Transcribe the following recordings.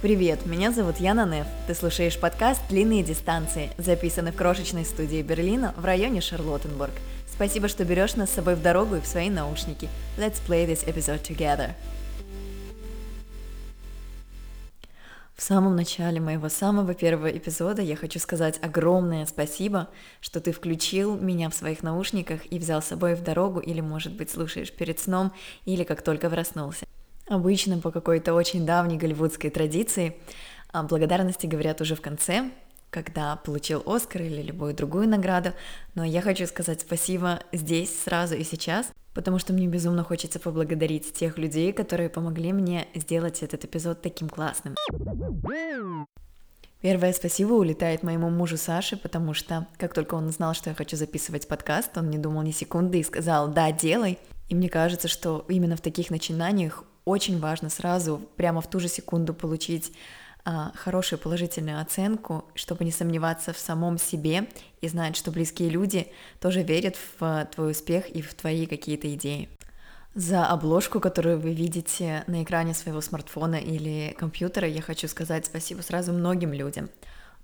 Привет, меня зовут Яна Неф. Ты слушаешь подкаст «Длинные дистанции», записанный в крошечной студии Берлина в районе Шарлоттенбург. Спасибо, что берешь нас с собой в дорогу и в свои наушники. Let's play this episode together. В самом начале моего самого первого эпизода я хочу сказать огромное спасибо, что ты включил меня в своих наушниках и взял с собой в дорогу или, может быть, слушаешь перед сном или как только проснулся. Обычно по какой-то очень давней голливудской традиции а, благодарности говорят уже в конце, когда получил Оскар или любую другую награду, но я хочу сказать спасибо здесь, сразу и сейчас, потому что мне безумно хочется поблагодарить тех людей, которые помогли мне сделать этот эпизод таким классным. Первое спасибо улетает моему мужу Саше, потому что как только он узнал, что я хочу записывать подкаст, он не думал ни секунды и сказал «да, делай». И мне кажется, что именно в таких начинаниях очень важно сразу, прямо в ту же секунду получить а, хорошую положительную оценку, чтобы не сомневаться в самом себе и знать, что близкие люди тоже верят в твой успех и в твои какие-то идеи. За обложку, которую вы видите на экране своего смартфона или компьютера, я хочу сказать спасибо сразу многим людям.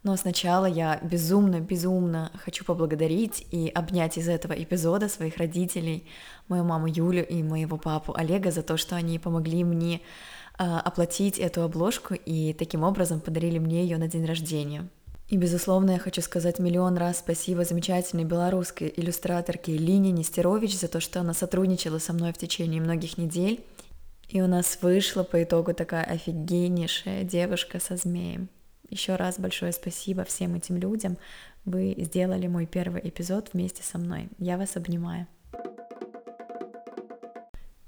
Но сначала я безумно-безумно хочу поблагодарить и обнять из этого эпизода своих родителей, мою маму Юлю и моего папу Олега за то, что они помогли мне э, оплатить эту обложку и таким образом подарили мне ее на день рождения. И, безусловно, я хочу сказать миллион раз спасибо замечательной белорусской иллюстраторке Лине Нестерович за то, что она сотрудничала со мной в течение многих недель. И у нас вышла по итогу такая офигеннейшая девушка со змеем. Еще раз большое спасибо всем этим людям. Вы сделали мой первый эпизод вместе со мной. Я вас обнимаю.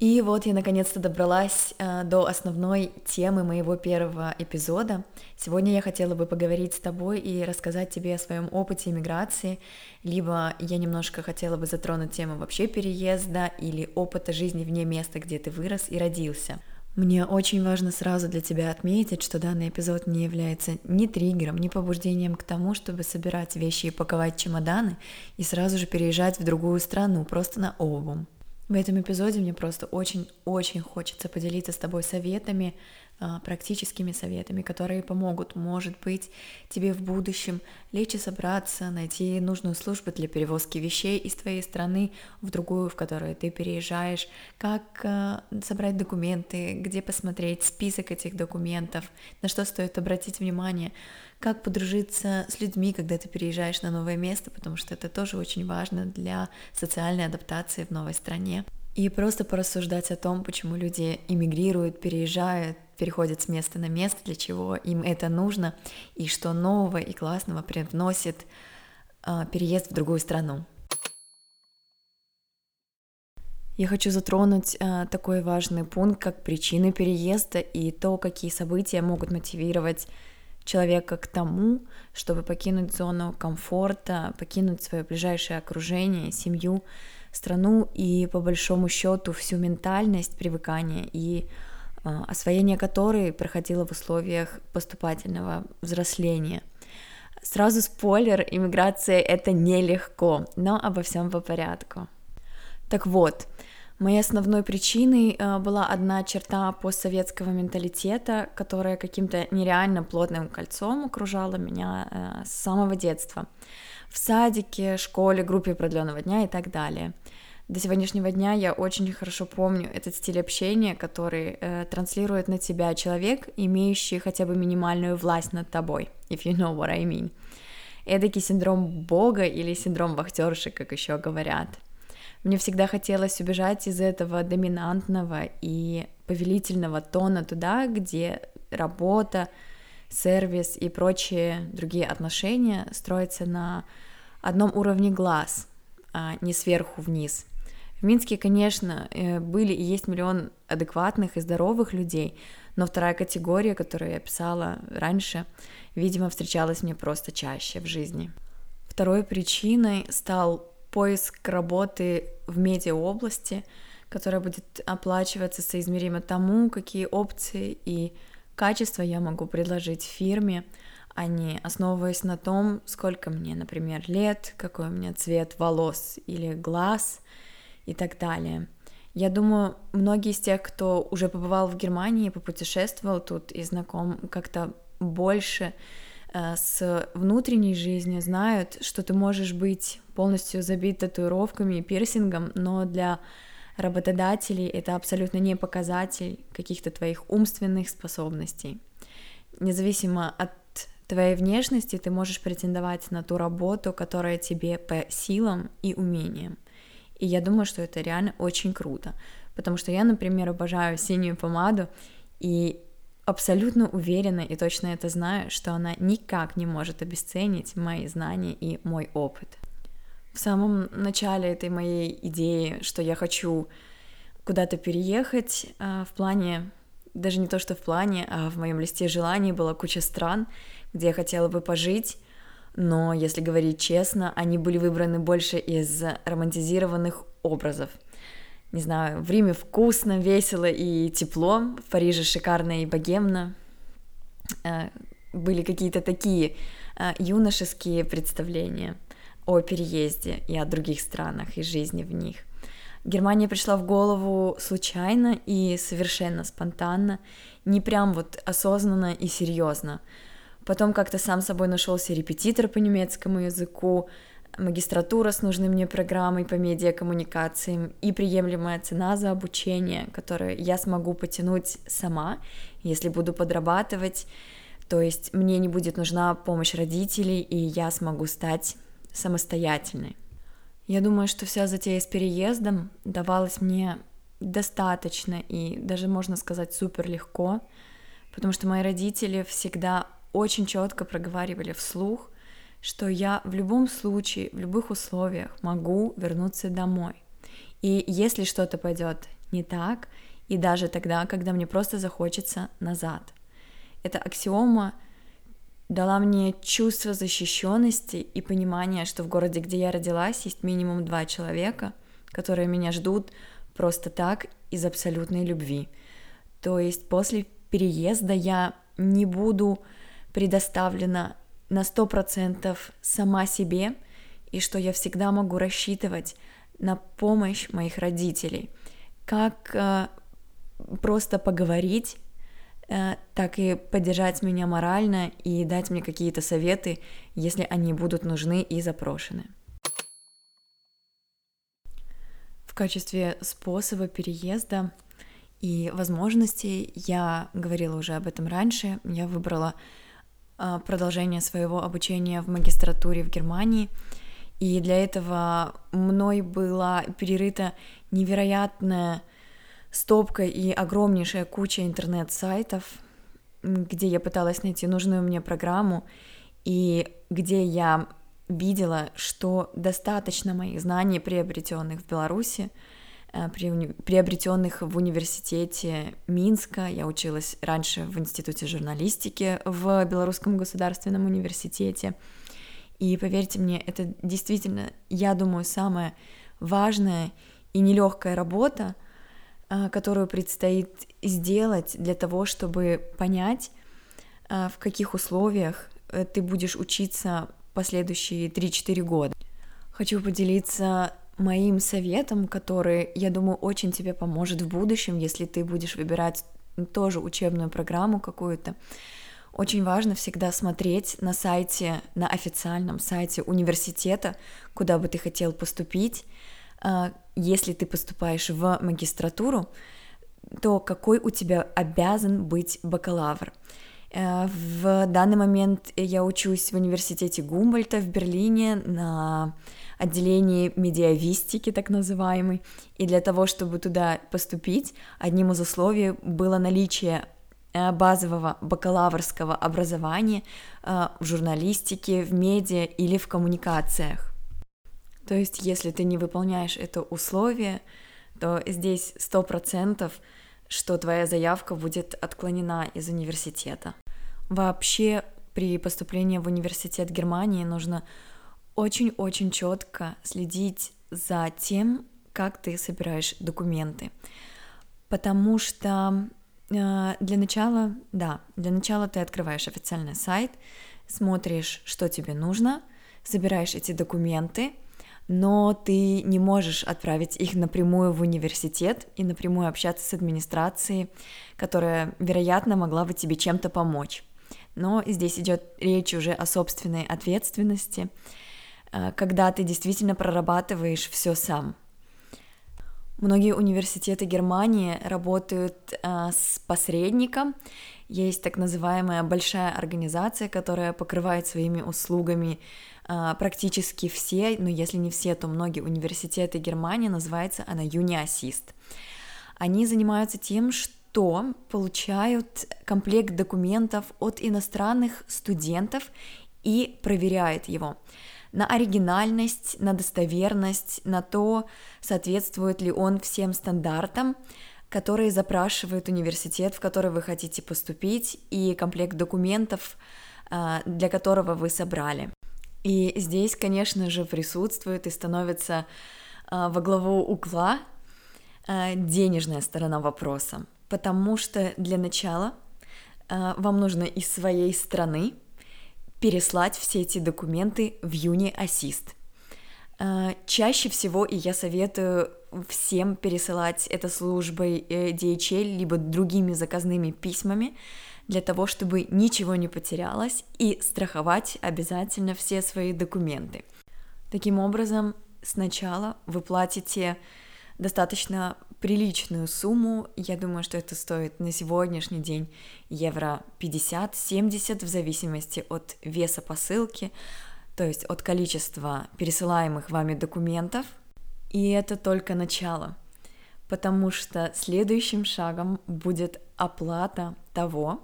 И вот я наконец-то добралась э, до основной темы моего первого эпизода. Сегодня я хотела бы поговорить с тобой и рассказать тебе о своем опыте иммиграции, либо я немножко хотела бы затронуть тему вообще переезда или опыта жизни вне места, где ты вырос и родился. Мне очень важно сразу для тебя отметить, что данный эпизод не является ни триггером, ни побуждением к тому, чтобы собирать вещи и паковать чемоданы и сразу же переезжать в другую страну, просто на обум. В этом эпизоде мне просто очень-очень хочется поделиться с тобой советами, практическими советами, которые помогут, может быть, тебе в будущем и собраться, найти нужную службу для перевозки вещей из твоей страны в другую, в которую ты переезжаешь, как а, собрать документы, где посмотреть список этих документов, на что стоит обратить внимание, как подружиться с людьми, когда ты переезжаешь на новое место, потому что это тоже очень важно для социальной адаптации в новой стране. И просто порассуждать о том, почему люди иммигрируют, переезжают, переходят с места на место, для чего им это нужно, и что нового и классного привносит э, переезд в другую страну. Я хочу затронуть э, такой важный пункт, как причины переезда и то, какие события могут мотивировать человека к тому, чтобы покинуть зону комфорта, покинуть свое ближайшее окружение, семью, страну и по большому счету всю ментальность привыкания и а, освоение которой проходило в условиях поступательного взросления. Сразу спойлер, иммиграция это нелегко, но обо всем по порядку. Так вот, моей основной причиной а, была одна черта постсоветского менталитета, которая каким-то нереально плотным кольцом окружала меня а, с самого детства. В садике, школе, группе продленного дня и так далее – до сегодняшнего дня я очень хорошо помню этот стиль общения, который э, транслирует на тебя человек, имеющий хотя бы минимальную власть над тобой, if you know what I mean. Эдакий синдром бога или синдром вахтерши, как еще говорят. Мне всегда хотелось убежать из этого доминантного и повелительного тона туда, где работа, сервис и прочие другие отношения строятся на одном уровне глаз, а не сверху вниз — в Минске, конечно, э, были и есть миллион адекватных и здоровых людей, но вторая категория, которую я писала раньше, видимо, встречалась мне просто чаще в жизни. Второй причиной стал поиск работы в медиаобласти, которая будет оплачиваться соизмеримо тому, какие опции и качества я могу предложить фирме, а не основываясь на том, сколько мне, например, лет, какой у меня цвет волос или глаз — и так далее. Я думаю, многие из тех, кто уже побывал в Германии, попутешествовал тут и знаком как-то больше э, с внутренней жизнью, знают, что ты можешь быть полностью забит татуировками и пирсингом, но для работодателей это абсолютно не показатель каких-то твоих умственных способностей. Независимо от твоей внешности, ты можешь претендовать на ту работу, которая тебе по силам и умениям. И я думаю, что это реально очень круто, потому что я, например, обожаю синюю помаду, и абсолютно уверена и точно это знаю, что она никак не может обесценить мои знания и мой опыт. В самом начале этой моей идеи, что я хочу куда-то переехать, а, в плане, даже не то, что в плане, а в моем листе желаний была куча стран, где я хотела бы пожить, но, если говорить честно, они были выбраны больше из романтизированных образов. Не знаю, в Риме вкусно, весело и тепло, в Париже шикарно и богемно. Э, были какие-то такие э, юношеские представления о переезде и о других странах и жизни в них. Германия пришла в голову случайно и совершенно спонтанно, не прям вот осознанно и серьезно. Потом как-то сам собой нашелся репетитор по немецкому языку, магистратура с нужной мне программой по медиакоммуникациям и приемлемая цена за обучение, которую я смогу потянуть сама, если буду подрабатывать. То есть мне не будет нужна помощь родителей, и я смогу стать самостоятельной. Я думаю, что вся затея с переездом давалась мне достаточно и даже, можно сказать, супер легко, потому что мои родители всегда очень четко проговаривали вслух, что я в любом случае, в любых условиях могу вернуться домой. И если что-то пойдет не так, и даже тогда, когда мне просто захочется назад. Эта аксиома дала мне чувство защищенности и понимание, что в городе, где я родилась, есть минимум два человека, которые меня ждут просто так из абсолютной любви. То есть после переезда я не буду предоставлена на сто процентов сама себе, и что я всегда могу рассчитывать на помощь моих родителей, как э, просто поговорить, э, так и поддержать меня морально и дать мне какие-то советы, если они будут нужны и запрошены. В качестве способа переезда и возможностей я говорила уже об этом раньше, я выбрала продолжение своего обучения в магистратуре в Германии. И для этого мной была перерыта невероятная стопка и огромнейшая куча интернет-сайтов, где я пыталась найти нужную мне программу, и где я видела, что достаточно моих знаний, приобретенных в Беларуси, приобретенных в университете Минска. Я училась раньше в Институте журналистики в Белорусском государственном университете. И поверьте мне, это действительно, я думаю, самая важная и нелегкая работа, э, которую предстоит сделать для того, чтобы понять, э, в каких условиях ты будешь учиться последующие 3-4 года. Хочу поделиться моим советом, который, я думаю, очень тебе поможет в будущем, если ты будешь выбирать тоже учебную программу какую-то. Очень важно всегда смотреть на сайте, на официальном сайте университета, куда бы ты хотел поступить. А, если ты поступаешь в магистратуру, то какой у тебя обязан быть бакалавр. Э, в данный момент я учусь в университете Гумбольта в Берлине на отделении медиавистики, так называемый. И для того, чтобы туда поступить, одним из условий было наличие э, базового бакалаврского образования э, в журналистике, в медиа или в коммуникациях. То есть, если ты не выполняешь это условие, то здесь сто процентов, что твоя заявка будет отклонена из университета. Вообще, при поступлении в университет Германии нужно очень-очень четко следить за тем, как ты собираешь документы. Потому что э, для начала, да, для начала ты открываешь официальный сайт, смотришь, что тебе нужно, собираешь эти документы, но ты не можешь отправить их напрямую в университет и напрямую общаться с администрацией, которая, вероятно, могла бы тебе чем-то помочь. Но здесь идет речь уже о собственной ответственности, когда ты действительно прорабатываешь все сам. Многие университеты Германии работают э, с посредником. Есть так называемая большая организация, которая покрывает своими услугами э, практически все, но если не все, то многие университеты Германии, называется она UniAssist. Они занимаются тем, что получают комплект документов от иностранных студентов и проверяют его на оригинальность, на достоверность, на то, соответствует ли он всем стандартам, которые запрашивает университет, в который вы хотите поступить, и комплект документов, а, для которого вы собрали. И здесь, конечно же, присутствует и становится а, во главу угла а, денежная сторона вопроса, потому что для начала вам нужно из своей страны переслать все эти документы в Юни Ассист. Чаще всего, и я советую всем пересылать это службой э, DHL, либо другими заказными письмами, для того, чтобы ничего не потерялось, и страховать обязательно все свои документы. Таким образом, сначала вы платите достаточно приличную сумму. Я думаю, что это стоит на сегодняшний день евро 50-70 в зависимости от веса посылки, то есть от количества пересылаемых вами документов. И это только начало, потому что следующим шагом будет оплата того,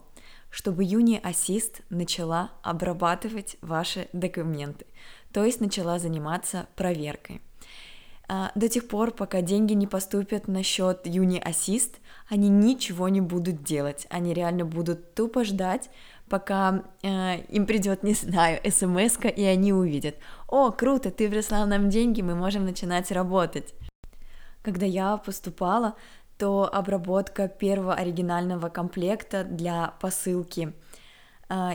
чтобы Юни Ассист начала обрабатывать ваши документы, то есть начала заниматься проверкой. А, до тех пор, пока деньги не поступят на счет Юни Ассист, они ничего не будут делать. Они реально будут тупо ждать, пока э, им придет, не знаю, смс и они увидят, о, круто, ты прислал нам деньги, мы можем начинать работать. Когда я поступала, то обработка первого оригинального комплекта для посылки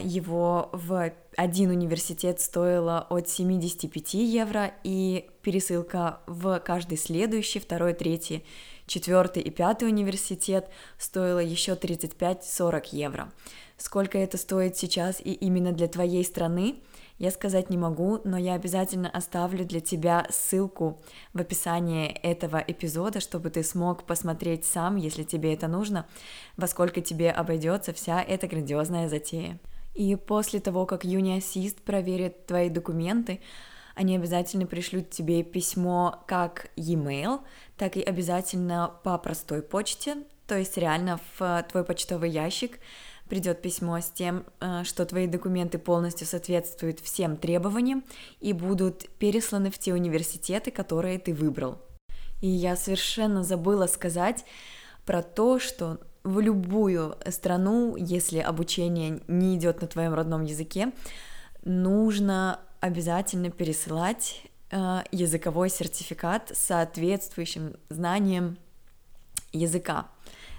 его в один университет стоила от 75 евро, и пересылка в каждый следующий, второй, третий, четвертый и пятый университет стоила еще 35-40 евро. Сколько это стоит сейчас и именно для твоей страны, я сказать не могу, но я обязательно оставлю для тебя ссылку в описании этого эпизода, чтобы ты смог посмотреть сам, если тебе это нужно, во сколько тебе обойдется вся эта грандиозная затея. И после того, как юниассист проверит твои документы, они обязательно пришлют тебе письмо как e-mail, так и обязательно по простой почте, то есть реально в твой почтовый ящик придет письмо с тем, э, что твои документы полностью соответствуют всем требованиям и будут пересланы в те университеты, которые ты выбрал. И я совершенно забыла сказать про то, что в любую страну, если обучение не идет на твоем родном языке, нужно обязательно пересылать э, языковой сертификат с соответствующим знанием языка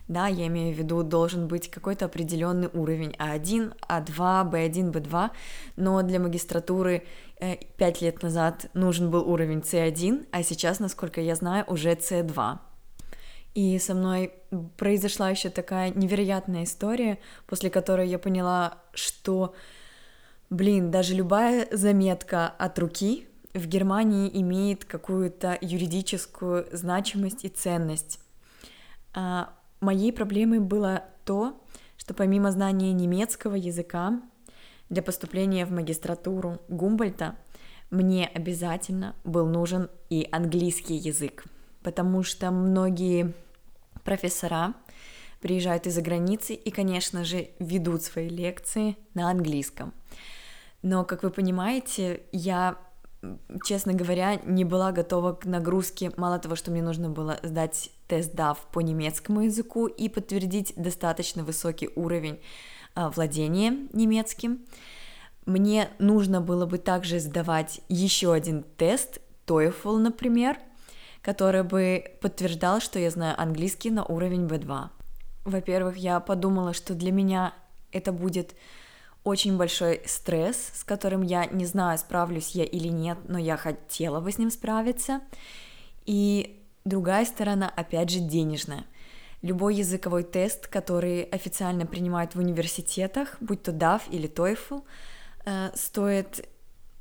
да, я имею в виду, должен быть какой-то определенный уровень А1, А2, Б1, Б2, но для магистратуры э, пять лет назад нужен был уровень С1, а сейчас, насколько я знаю, уже С2. И со мной произошла еще такая невероятная история, после которой я поняла, что, блин, даже любая заметка от руки в Германии имеет какую-то юридическую значимость и ценность. Моей проблемой было то, что помимо знания немецкого языка для поступления в магистратуру Гумбольта мне обязательно был нужен и английский язык, потому что многие профессора приезжают из-за границы и, конечно же, ведут свои лекции на английском. Но, как вы понимаете, я честно говоря, не была готова к нагрузке. Мало того, что мне нужно было сдать тест DAF по немецкому языку и подтвердить достаточно высокий уровень а, владения немецким, мне нужно было бы также сдавать еще один тест, TOEFL, например, который бы подтверждал, что я знаю английский на уровень B2. Во-первых, я подумала, что для меня это будет очень большой стресс, с которым я не знаю, справлюсь я или нет, но я хотела бы с ним справиться. И другая сторона, опять же, денежная. Любой языковой тест, который официально принимают в университетах, будь то DAF или TOEFL, э, стоит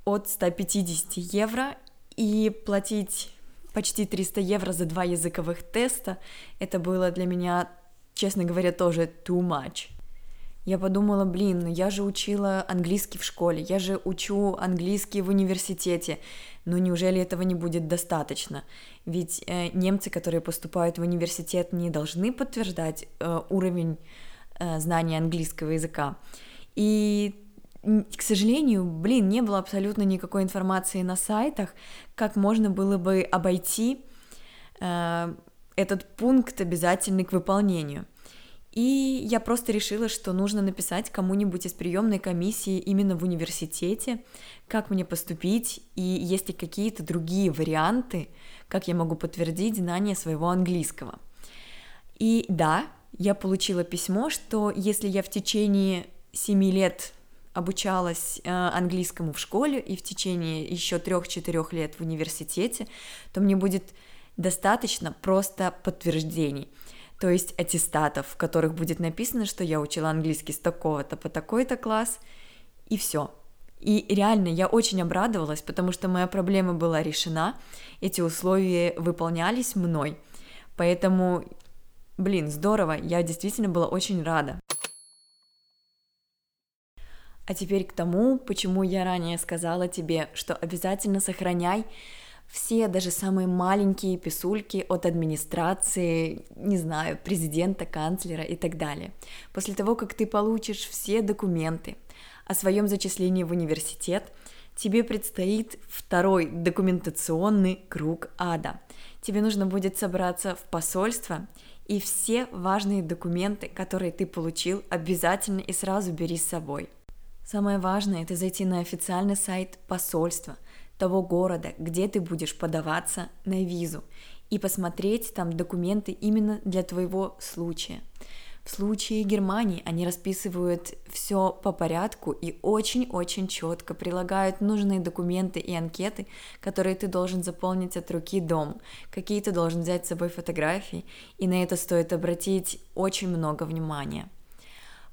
от 150 евро, и платить почти 300 евро за два языковых теста, это было для меня, честно говоря, тоже too much. Я подумала, блин, ну я же учила английский в школе, я же учу английский в университете, но неужели этого не будет достаточно? Ведь э, немцы, которые поступают в университет, не должны подтверждать э, уровень э, знания английского языка. И к сожалению, блин, не было абсолютно никакой информации на сайтах, как можно было бы обойти э, этот пункт обязательный к выполнению. И я просто решила, что нужно написать кому-нибудь из приемной комиссии именно в университете, как мне поступить, и есть ли какие-то другие варианты, как я могу подтвердить знание своего английского. И да, я получила письмо, что если я в течение 7 лет обучалась э, английскому в школе и в течение еще 3-4 лет в университете, то мне будет достаточно просто подтверждений, то есть аттестатов, в которых будет написано, что я учила английский с такого-то по такой-то класс, и все. И реально я очень обрадовалась, потому что моя проблема была решена, эти условия выполнялись мной. Поэтому, блин, здорово, я действительно была очень рада. А теперь к тому, почему я ранее сказала тебе, что обязательно сохраняй все, даже самые маленькие писульки от администрации, не знаю, президента, канцлера и так далее. После того, как ты получишь все документы о своем зачислении в университет, тебе предстоит второй документационный круг ада. Тебе нужно будет собраться в посольство и все важные документы, которые ты получил, обязательно и сразу бери с собой – Самое важное – это зайти на официальный сайт посольства того города, где ты будешь подаваться на визу, и посмотреть там документы именно для твоего случая. В случае Германии они расписывают все по порядку и очень-очень четко прилагают нужные документы и анкеты, которые ты должен заполнить от руки дом, какие ты должен взять с собой фотографии, и на это стоит обратить очень много внимания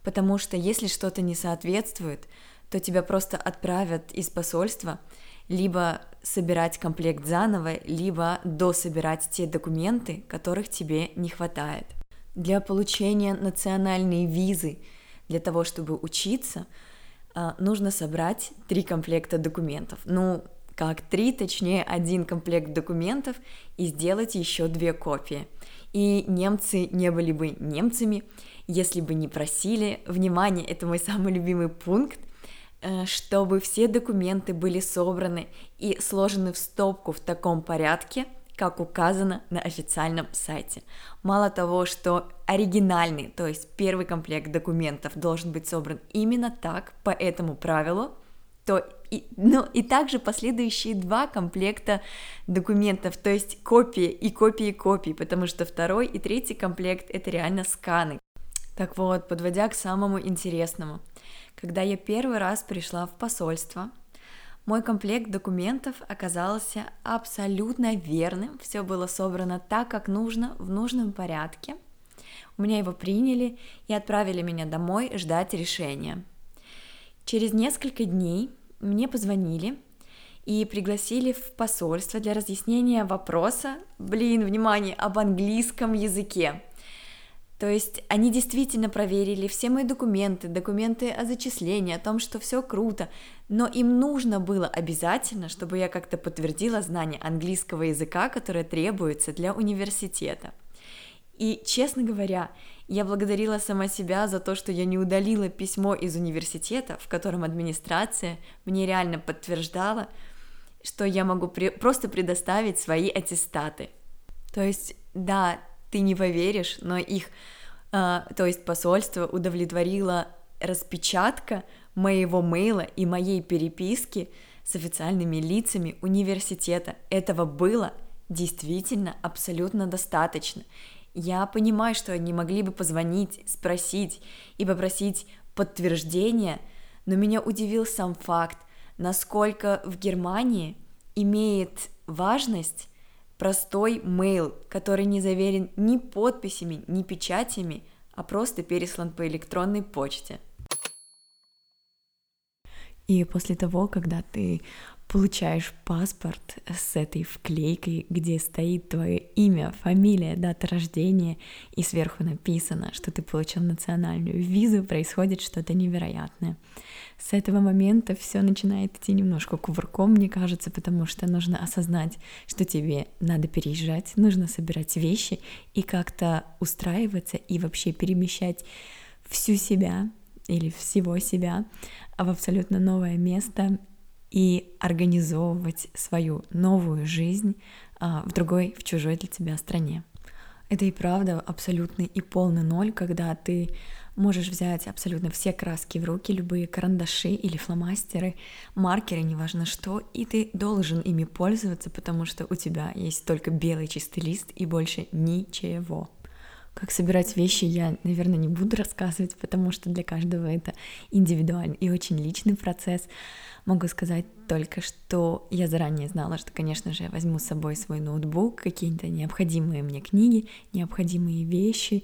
потому что если что-то не соответствует, то тебя просто отправят из посольства либо собирать комплект заново, либо дособирать те документы, которых тебе не хватает. Для получения национальной визы, для того, чтобы учиться, а, нужно собрать три комплекта документов. Ну, как три, точнее один комплект документов и сделать еще две копии. И немцы не были бы немцами, если бы не просили, внимание, это мой самый любимый пункт, чтобы все документы были собраны и сложены в стопку в таком порядке, как указано на официальном сайте. Мало того, что оригинальный, то есть первый комплект документов должен быть собран именно так, по этому правилу, то и, ну, и также последующие два комплекта документов, то есть копии и копии копий, потому что второй и третий комплект это реально сканы. Так вот, подводя к самому интересному. Когда я первый раз пришла в посольство, мой комплект документов оказался абсолютно верным, все было собрано так, как нужно, в нужном порядке. У меня его приняли и отправили меня домой ждать решения. Через несколько дней мне позвонили и пригласили в посольство для разъяснения вопроса, блин, внимание, об английском языке. То есть они действительно проверили все мои документы, документы о зачислении, о том, что все круто, но им нужно было обязательно, чтобы я как-то подтвердила знание английского языка, которое требуется для университета. И, честно говоря, я благодарила сама себя за то, что я не удалила письмо из университета, в котором администрация мне реально подтверждала, что я могу при- просто предоставить свои аттестаты. То есть, да, ты не поверишь, но их, э, то есть посольство удовлетворило распечатка моего мейла и моей переписки с официальными лицами университета. Этого было действительно абсолютно достаточно. Я понимаю, что они могли бы позвонить, спросить и попросить подтверждения, Но меня удивил сам факт, насколько в Германии имеет важность простой mail, который не заверен ни подписями, ни печатями, а просто переслан по электронной почте. И после того, когда ты получаешь паспорт с этой вклейкой, где стоит твое имя, фамилия, дата рождения, и сверху написано, что ты получил национальную визу, происходит что-то невероятное. С этого момента все начинает идти немножко кувырком, мне кажется, потому что нужно осознать, что тебе надо переезжать, нужно собирать вещи и как-то устраиваться и вообще перемещать всю себя или всего себя в абсолютно новое место и организовывать свою новую жизнь а, в другой, в чужой для тебя стране. Это и правда абсолютный и полный ноль, когда ты можешь взять абсолютно все краски в руки, любые карандаши или фломастеры, маркеры, неважно что, и ты должен ими пользоваться, потому что у тебя есть только белый чистый лист и больше ничего. Как собирать вещи, я, наверное, не буду рассказывать, потому что для каждого это индивидуальный и очень личный процесс. Могу сказать только, что я заранее знала, что, конечно же, я возьму с собой свой ноутбук, какие-то необходимые мне книги, необходимые вещи,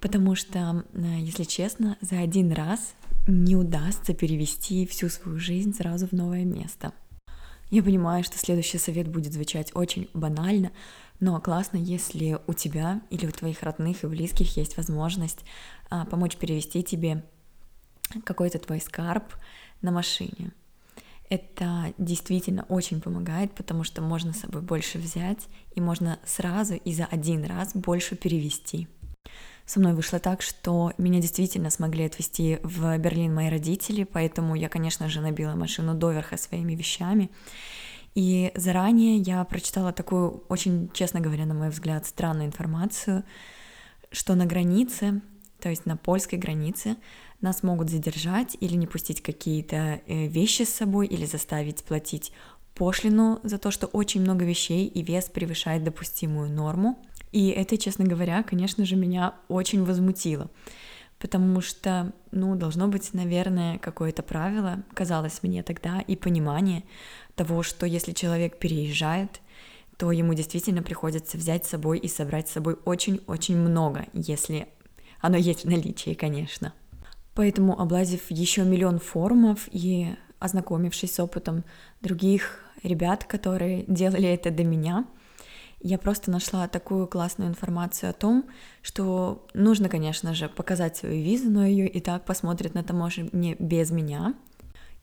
потому что, э, если честно, за один раз не удастся перевести всю свою жизнь сразу в новое место. Я понимаю, что следующий совет будет звучать очень банально, но классно, если у тебя или у твоих родных и близких есть возможность а, помочь перевести тебе какой-то твой скарб на машине. Это действительно очень помогает, потому что можно с собой больше взять и можно сразу и за один раз больше перевести. Со мной вышло так, что меня действительно смогли отвезти в Берлин мои родители, поэтому я, конечно же, набила машину доверха своими вещами. И заранее я прочитала такую, очень, честно говоря, на мой взгляд, странную информацию, что на границе, то есть на польской границе, нас могут задержать или не пустить какие-то э, вещи с собой, или заставить платить пошлину за то, что очень много вещей и вес превышает допустимую норму. И это, честно говоря, конечно же, меня очень возмутило, потому что, ну, должно быть, наверное, какое-то правило, казалось мне тогда, и понимание, того, что если человек переезжает, то ему действительно приходится взять с собой и собрать с собой очень-очень много, если оно есть в наличии, конечно. Поэтому, облазив еще миллион форумов и ознакомившись с опытом других ребят, которые делали это до меня, я просто нашла такую классную информацию о том, что нужно, конечно же, показать свою визу, но ее и так посмотрят на таможне без меня —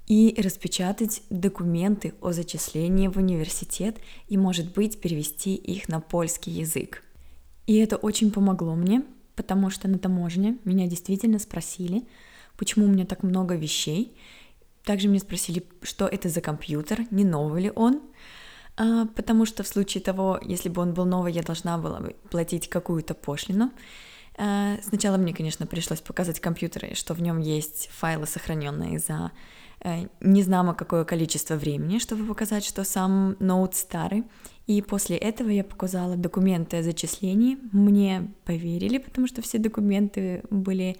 и распечатать документы о зачислении в университет и, может быть, перевести их на польский язык. И это очень помогло мне, потому что на таможне меня действительно спросили, почему у меня так много вещей. Также меня спросили, что это за компьютер, не новый ли он, потому что в случае того, если бы он был новый, я должна была бы платить какую-то пошлину. А, сначала мне, конечно, пришлось показать компьютер, что в нем есть файлы, сохраненные за Э, не какое количество времени, чтобы показать, что сам ноут старый. И после этого я показала документы о зачислении. Мне поверили, потому что все документы были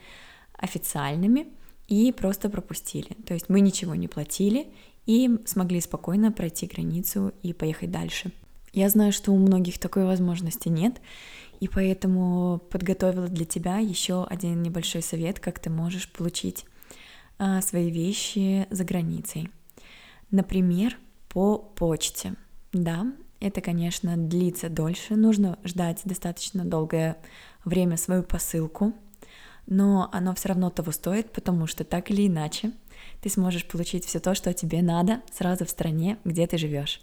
официальными и просто пропустили. То есть мы ничего не платили и смогли спокойно пройти границу и поехать дальше. Я знаю, что у многих такой возможности нет, и поэтому подготовила для тебя еще один небольшой совет, как ты можешь получить а, свои вещи за границей. Например, по почте. Да, это, конечно, длится дольше, нужно ждать достаточно долгое время свою посылку, но оно все равно того стоит, потому что так или иначе ты сможешь получить все то, что тебе надо, сразу в стране, где ты живешь.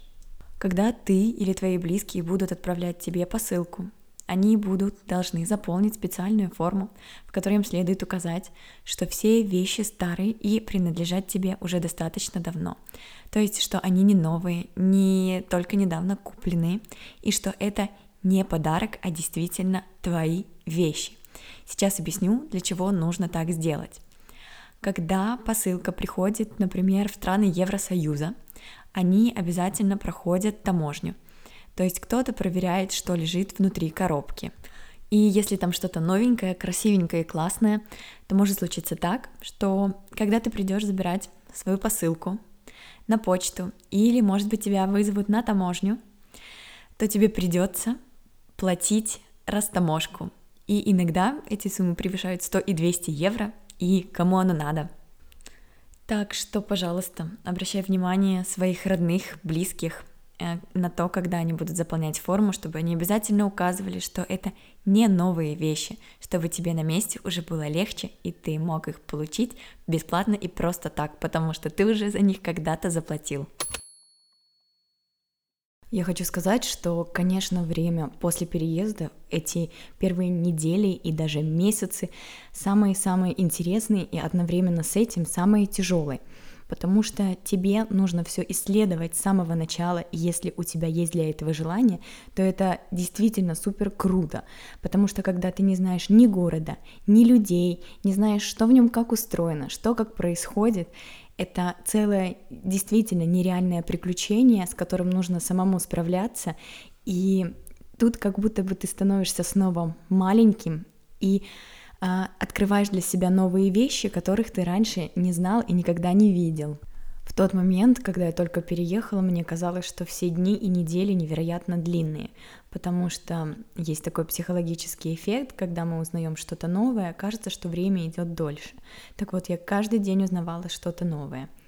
Когда ты или твои близкие будут отправлять тебе посылку, они будут должны заполнить специальную форму, в которой им следует указать, что все вещи старые и принадлежат тебе уже достаточно давно. То есть, что они не новые, не только недавно куплены, и что это не подарок, а действительно твои вещи. Сейчас объясню, для чего нужно так сделать. Когда посылка приходит, например, в страны Евросоюза, они обязательно проходят таможню – то есть кто-то проверяет, что лежит внутри коробки. И если там что-то новенькое, красивенькое и классное, то может случиться так, что когда ты придешь забирать свою посылку на почту, или, может быть, тебя вызовут на таможню, то тебе придется платить растаможку. И иногда эти суммы превышают 100 и 200 евро, и кому оно надо. Так что, пожалуйста, обращай внимание своих родных, близких Э, на то, когда они будут заполнять форму, чтобы они обязательно указывали, что это не новые вещи, чтобы тебе на месте уже было легче, и ты мог их получить бесплатно и просто так, потому что ты уже за них когда-то заплатил. Я хочу сказать, что, конечно, время после переезда, эти первые недели и даже месяцы самые-самые интересные и одновременно с этим самые тяжелые потому что тебе нужно все исследовать с самого начала, и если у тебя есть для этого желание, то это действительно супер круто, потому что когда ты не знаешь ни города, ни людей, не знаешь, что в нем как устроено, что как происходит, это целое действительно нереальное приключение, с которым нужно самому справляться, и тут как будто бы ты становишься снова маленьким и а, открываешь для себя новые вещи, которых ты раньше не знал и никогда не видел. В тот момент, когда я только переехала, мне казалось, что все дни и недели невероятно длинные, потому что есть такой психологический эффект, когда мы узнаем что-то новое, кажется, что время идет дольше. Так вот, я каждый день узнавала что-то новое —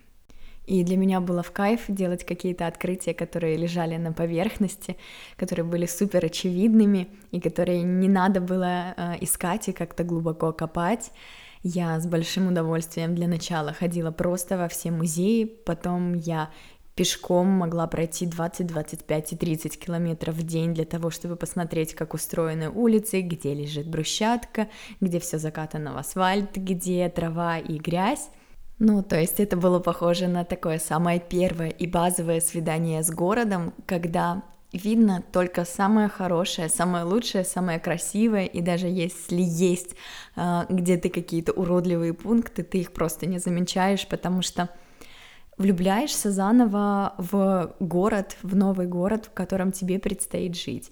и для меня было в кайф делать какие-то открытия, которые лежали на поверхности, которые были супер очевидными и которые не надо было э, искать и как-то глубоко копать. Я с большим удовольствием для начала ходила просто во все музеи, потом я пешком могла пройти 20, 25 и 30 километров в день для того, чтобы посмотреть, как устроены улицы, где лежит брусчатка, где все закатано в асфальт, где трава и грязь. Ну, то есть это было похоже на такое самое первое и базовое свидание с городом, когда видно только самое хорошее, самое лучшее, самое красивое, и даже если есть э, где-то какие-то уродливые пункты, ты их просто не замечаешь, потому что влюбляешься заново в город, в новый город, в котором тебе предстоит жить.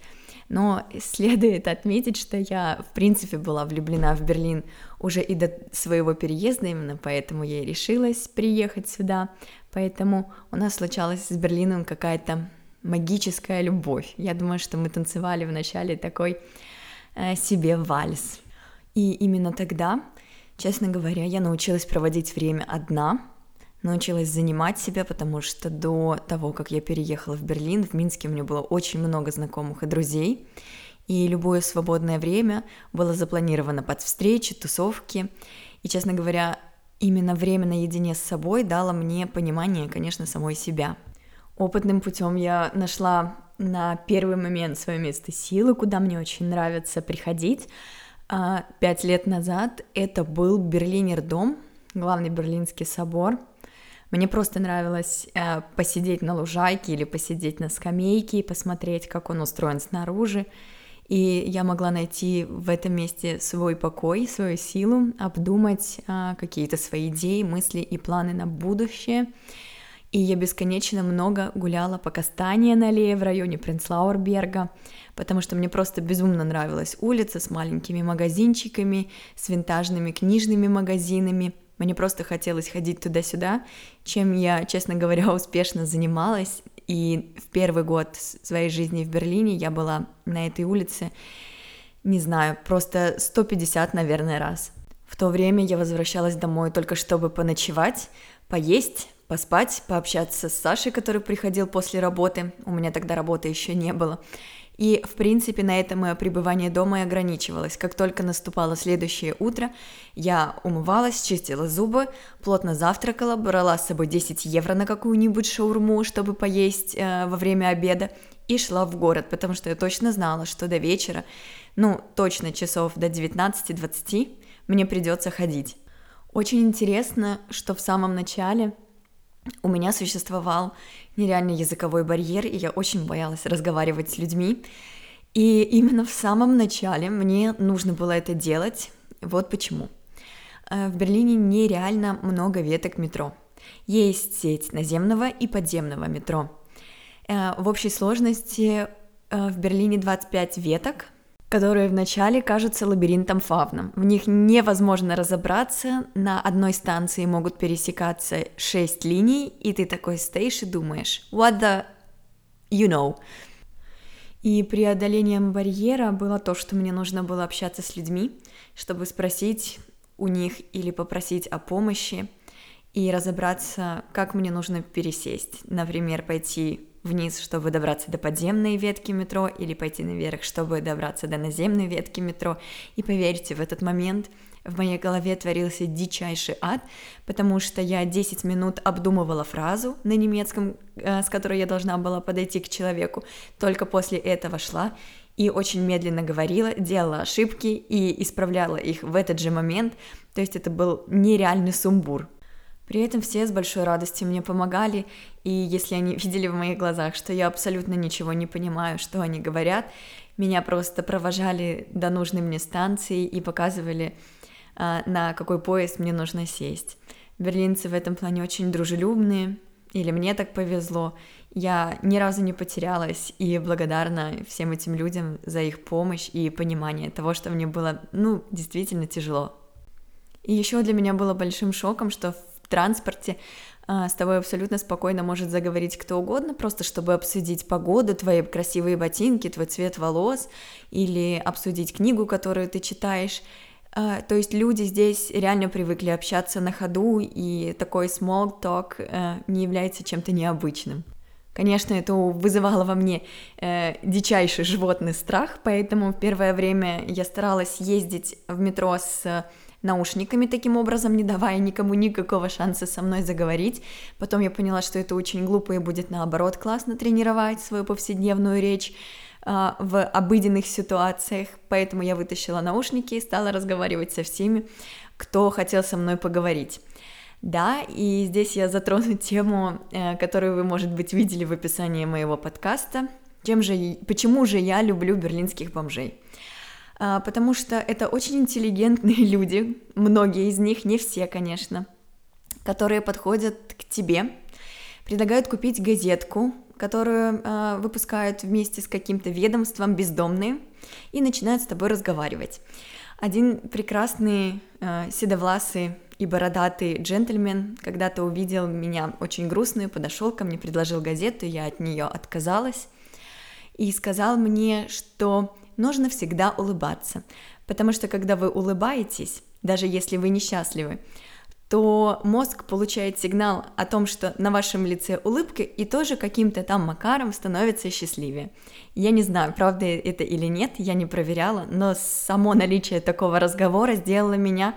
Но следует отметить, что я, в принципе, была влюблена в Берлин уже и до своего переезда, именно поэтому я и решилась приехать сюда. Поэтому у нас случалась с Берлином какая-то магическая любовь. Я думаю, что мы танцевали вначале такой э, себе вальс. И именно тогда, честно говоря, я научилась проводить время одна, научилась занимать себя, потому что до того, как я переехала в Берлин, в Минске у меня было очень много знакомых и друзей, и любое свободное время было запланировано под встречи, тусовки, и, честно говоря, именно время наедине с собой дало мне понимание, конечно, самой себя. Опытным путем я нашла на первый момент свое место силы, куда мне очень нравится приходить. А, пять лет назад это был Берлинер дом, главный Берлинский собор — мне просто нравилось э, посидеть на лужайке или посидеть на скамейке и посмотреть, как он устроен снаружи. И я могла найти в этом месте свой покой, свою силу, обдумать э, какие-то свои идеи, мысли и планы на будущее. И я бесконечно много гуляла по Кастане на аллее в районе Принцлауэрберга, потому что мне просто безумно нравилась улица с маленькими магазинчиками, с винтажными книжными магазинами, мне просто хотелось ходить туда-сюда, чем я, честно говоря, успешно занималась. И в первый год своей жизни в Берлине я была на этой улице, не знаю, просто 150, наверное, раз. В то время я возвращалась домой только чтобы поночевать, поесть, поспать, пообщаться с Сашей, который приходил после работы. У меня тогда работы еще не было. И, в принципе, на этом мое пребывание дома и ограничивалось. Как только наступало следующее утро, я умывалась, чистила зубы, плотно завтракала, брала с собой 10 евро на какую-нибудь шаурму, чтобы поесть э, во время обеда, и шла в город, потому что я точно знала, что до вечера, ну, точно часов до 19-20 мне придется ходить. Очень интересно, что в самом начале у меня существовал нереальный языковой барьер, и я очень боялась разговаривать с людьми. И именно в самом начале мне нужно было это делать. Вот почему. Э, в Берлине нереально много веток метро. Есть сеть наземного и подземного метро. Э, в общей сложности э, в Берлине 25 веток, которые вначале кажутся лабиринтом фавном. В них невозможно разобраться, на одной станции могут пересекаться шесть линий, и ты такой стоишь и думаешь, what the you know. И преодолением барьера было то, что мне нужно было общаться с людьми, чтобы спросить у них или попросить о помощи и разобраться, как мне нужно пересесть. Например, пойти вниз, чтобы добраться до подземной ветки метро, или пойти наверх, чтобы добраться до наземной ветки метро. И поверьте, в этот момент в моей голове творился дичайший ад, потому что я 10 минут обдумывала фразу на немецком, э, с которой я должна была подойти к человеку, только после этого шла и очень медленно говорила, делала ошибки и исправляла их в этот же момент, то есть это был нереальный сумбур. При этом все с большой радостью мне помогали, и если они видели в моих глазах, что я абсолютно ничего не понимаю, что они говорят, меня просто провожали до нужной мне станции и показывали, а, на какой поезд мне нужно сесть. Берлинцы в этом плане очень дружелюбные, или мне так повезло. Я ни разу не потерялась и благодарна всем этим людям за их помощь и понимание того, что мне было, ну, действительно тяжело. И еще для меня было большим шоком, что транспорте а, с тобой абсолютно спокойно может заговорить кто угодно, просто чтобы обсудить погоду, твои красивые ботинки, твой цвет волос или обсудить книгу, которую ты читаешь. А, то есть люди здесь реально привыкли общаться на ходу, и такой small talk э, не является чем-то необычным. Конечно, это вызывало во мне э, дичайший животный страх, поэтому первое время я старалась ездить в метро с наушниками таким образом, не давая никому никакого шанса со мной заговорить. Потом я поняла, что это очень глупо и будет наоборот классно тренировать свою повседневную речь а, в обыденных ситуациях, поэтому я вытащила наушники и стала разговаривать со всеми, кто хотел со мной поговорить. Да, и здесь я затрону тему, э, которую вы, может быть, видели в описании моего подкаста. Чем же, почему же я люблю берлинских бомжей? А, потому что это очень интеллигентные люди, многие из них, не все, конечно, которые подходят к тебе, предлагают купить газетку, которую э, выпускают вместе с каким-то ведомством бездомные, и начинают с тобой разговаривать. Один прекрасный э, седовласый и бородатый джентльмен когда-то увидел меня очень грустную, подошел ко мне, предложил газету, я от нее отказалась и сказал мне, что нужно всегда улыбаться, потому что когда вы улыбаетесь, даже если вы несчастливы, то мозг получает сигнал о том, что на вашем лице улыбка и тоже каким-то там макаром становится счастливее. Я не знаю, правда это или нет, я не проверяла, но само наличие такого разговора сделало меня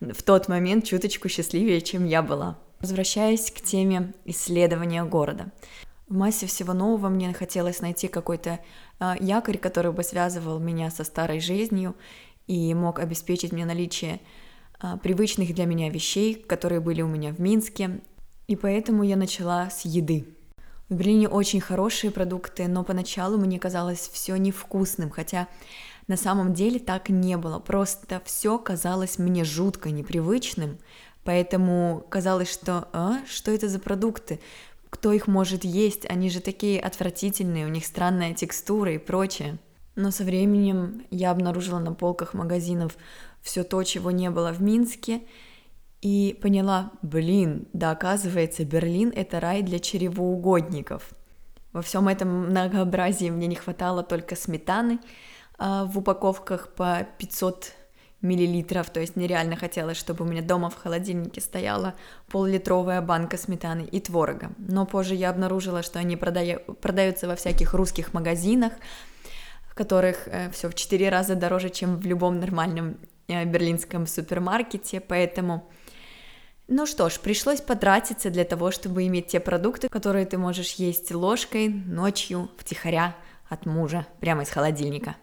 в тот момент чуточку счастливее, чем я была. Возвращаясь к теме исследования города. В массе всего нового мне хотелось найти какой-то якорь, который бы связывал меня со старой жизнью и мог обеспечить мне наличие э, привычных для меня вещей, которые были у меня в Минске. И поэтому я начала с еды. В Берлине очень хорошие продукты, но поначалу мне казалось все невкусным, хотя на самом деле так не было. Просто все казалось мне жутко непривычным, поэтому казалось, что а, что это за продукты? Кто их может есть, они же такие отвратительные, у них странная текстура и прочее. Но со временем я обнаружила на полках магазинов все то, чего не было в Минске, и поняла, блин, да оказывается, Берлин — это рай для чревоугодников. Во всем этом многообразии мне не хватало только сметаны а в упаковках по 500 миллилитров, то есть нереально хотелось, чтобы у меня дома в холодильнике стояла пол-литровая банка сметаны и творога. Но позже я обнаружила, что они продаю, продаются во всяких русских магазинах, в которых э, все в 4 раза дороже, чем в любом нормальном э, берлинском супермаркете, поэтому... Ну что ж, пришлось потратиться для того, чтобы иметь те продукты, которые ты можешь есть ложкой ночью втихаря от мужа, прямо из холодильника.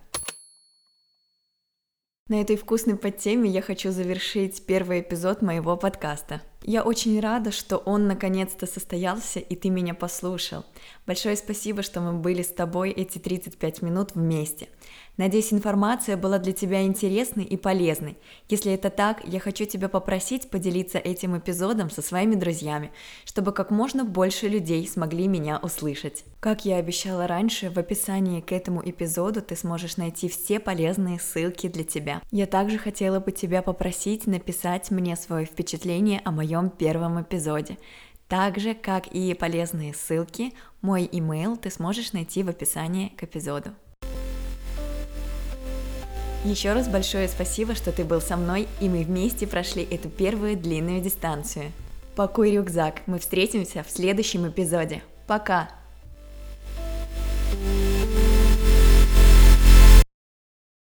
На этой вкусной подтеме я хочу завершить первый эпизод моего подкаста. Я очень рада, что он наконец-то состоялся, и ты меня послушал. Большое спасибо, что мы были с тобой эти 35 минут вместе. Надеюсь, информация была для тебя интересной и полезной. Если это так, я хочу тебя попросить поделиться этим эпизодом со своими друзьями, чтобы как можно больше людей смогли меня услышать. Как я обещала раньше, в описании к этому эпизоду ты сможешь найти все полезные ссылки для тебя. Я также хотела бы тебя попросить написать мне свое впечатление о моем первом эпизоде. Так же, как и полезные ссылки, мой имейл ты сможешь найти в описании к эпизоду. Еще раз большое спасибо, что ты был со мной, и мы вместе прошли эту первую длинную дистанцию. Пакуй рюкзак, мы встретимся в следующем эпизоде. Пока! thank you